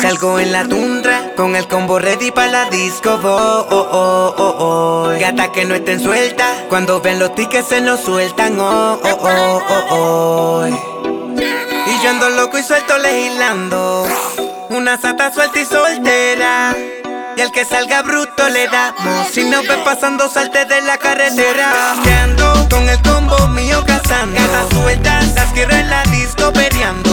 salgo en la tundra con el combo ready para la disco. Oh, oh, oh, oh. Gata que no estén sueltas. Cuando ven los tickets se nos sueltan. Oh, oh, oh, oh, oh. Y yo ando loco y suelto legislando. Una sata suelta y soltera. Y al que salga bruto le damos. Si nos ve pasando, salte de la carretera. Ando con el combo mío cazando. Gatas sueltas, las quiero en la disco peleando.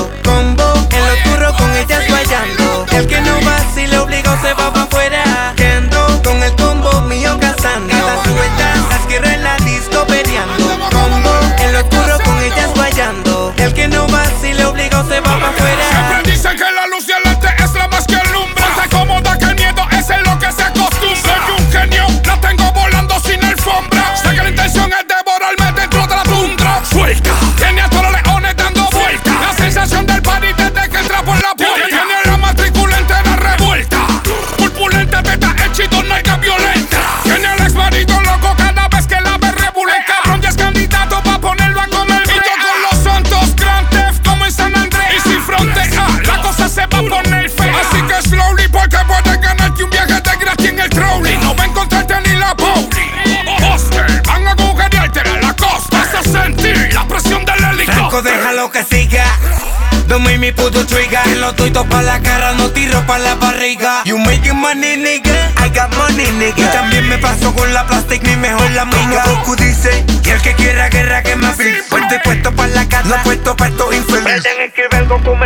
Don't make me pull the trigger. Que lo doy pa' la cara, no tiro pa' la barriga. You making money, nigga. I got money, nigga. Y también me paso con la plastic, mi mejor la amiga. Como Goku dice, que el que quiera guerra que me afil. Puesto y puesto pa' la casa, no puesto pa' estos infeliz.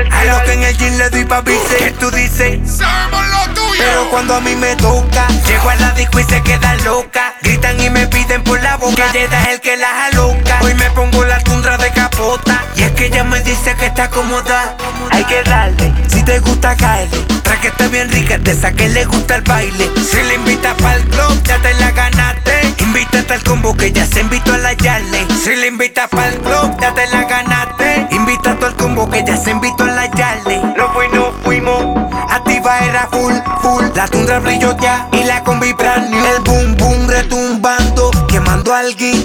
A lo que en el gym le doy pa' bíceps. ¿Qué tú dices? Sabemos lo tuyo. Pero cuando a mí me toca, llego a la disco y se queda loca. Gritan y me piden por la boca. Jeda es el que las aloca. Hoy me pongo la tundra de capota. Y es que ella me dice que está cómoda. Hay que darle, si te gusta caerle. Tras que esté bien rica, de esa que le gusta el baile. Si le invita para el club, ya te la ganaste. Invítate al combo que ya se invitó a la Yarley. Si le invita para el club, ya te la ganaste. Invítate al combo que ya se invitó a la Yarley. No fui, no fuimos. Activa era full, full. La tundra brilló ya y la combi brand new. El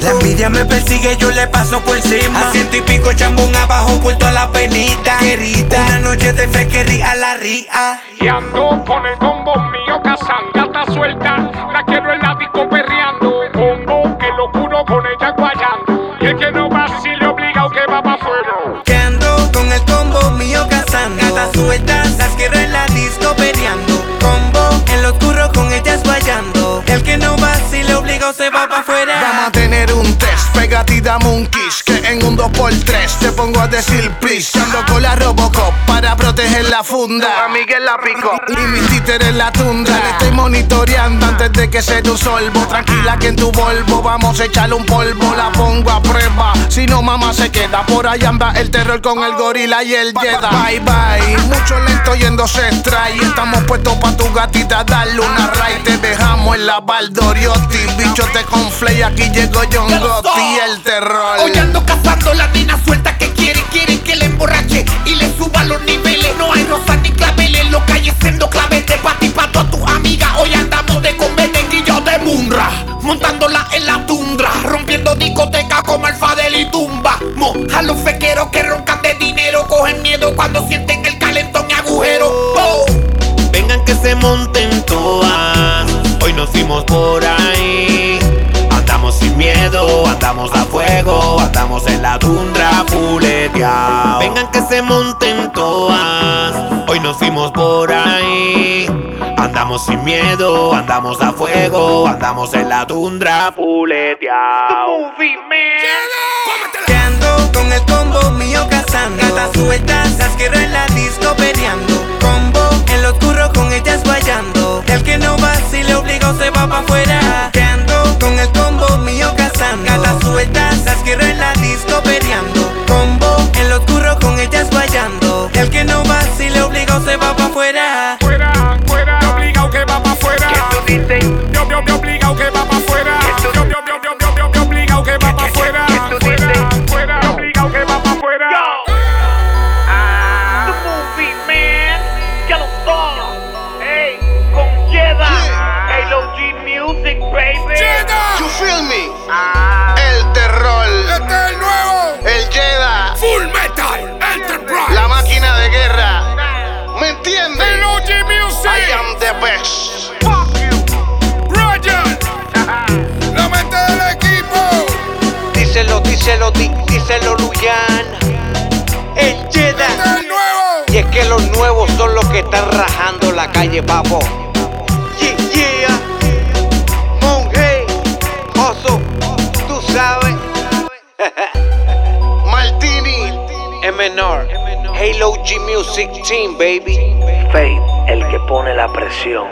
La envidia me persigue, yo le paso por encima. A ciento y pico chambón abajo, por toda la penita. Querida, una noche de fequerí a la ría. Y ando con el combo mío cazando. Gata suelta, la quiero en la disco perreando. Combo que lo juro con ella guayando. Y el que no va, si le obliga o que va pa' afuera. Que ando con el combo mío cazando. Gatas sueltas, las quiero en la disco peleando. Combo en lo oscuro con ellas guayando. El que no va, si le obliga o se va pa' afuera. Dame un kiss Que en un 2x3 te pongo a decir please Ando con la Robocop para proteger la funda. A Miguel la pico y mi títer en la tundra. Le estoy monitoreando antes de que se te solvo Tranquila que en tu Volvo vamos a echarle un polvo. La pongo a prueba, si no mamá se queda. Por ahí anda el terror con el gorila y el Jedi. Bye bye, mucho lento yéndose strike Estamos puestos pa' tu gatita. Darle una ray Te dejamos en la Valdoriotti Bicho te conflay, aquí llegó John Gotti el terror Hoy ando cazando la nena suelta que quiere, quiere que le emborrache y le suba los niveles. No hay rosas ni claveles, lo calle siendo claves de pati pato a tu amiga. Hoy andamos de convenenguillo de Munra, montándola en la tundra, rompiendo discoteca como alfa de y tumba. Mo, a los fequeros que roncan de dinero, cogen miedo cuando sienten el calentón y agujero. Oh. Vengan que se monten todas. Hoy nos fuimos por ahí. Andamos sin miedo, andamos a fuego, andamos en la tundra fuleteado. Vengan que se monten todas. Hoy nos fuimos por ahí. Andamos sin miedo, andamos a fuego, andamos en la tundra fuleteado. Que ando con el combo mío cazando. Gatas sueltas, las quiero en la disco peleando. Combo en lo oscuro con ellas guayando. El que no va, se va pa' afuera. Que con el combo mío cazando. Gatas sueltas, las quiero en la disco peleando. Combo en lo oscuro con ellas guayando. El que no va, si le obligo, se va pa' afuera. feel me? El terror. Este es el nuevo. El Jedi. Full Metal Enterprise. La máquina de guerra. ¿Me entiendes? El OG Music. I am the best. Roger. La mente del equipo. Díselo, díselo, díselo, Luyan. El Jedi. Este es el nuevo. Y es que los nuevos son los que están rajando la calle, papo. M&R, Halo G Music Team, baby. Faith, el que pone la presión.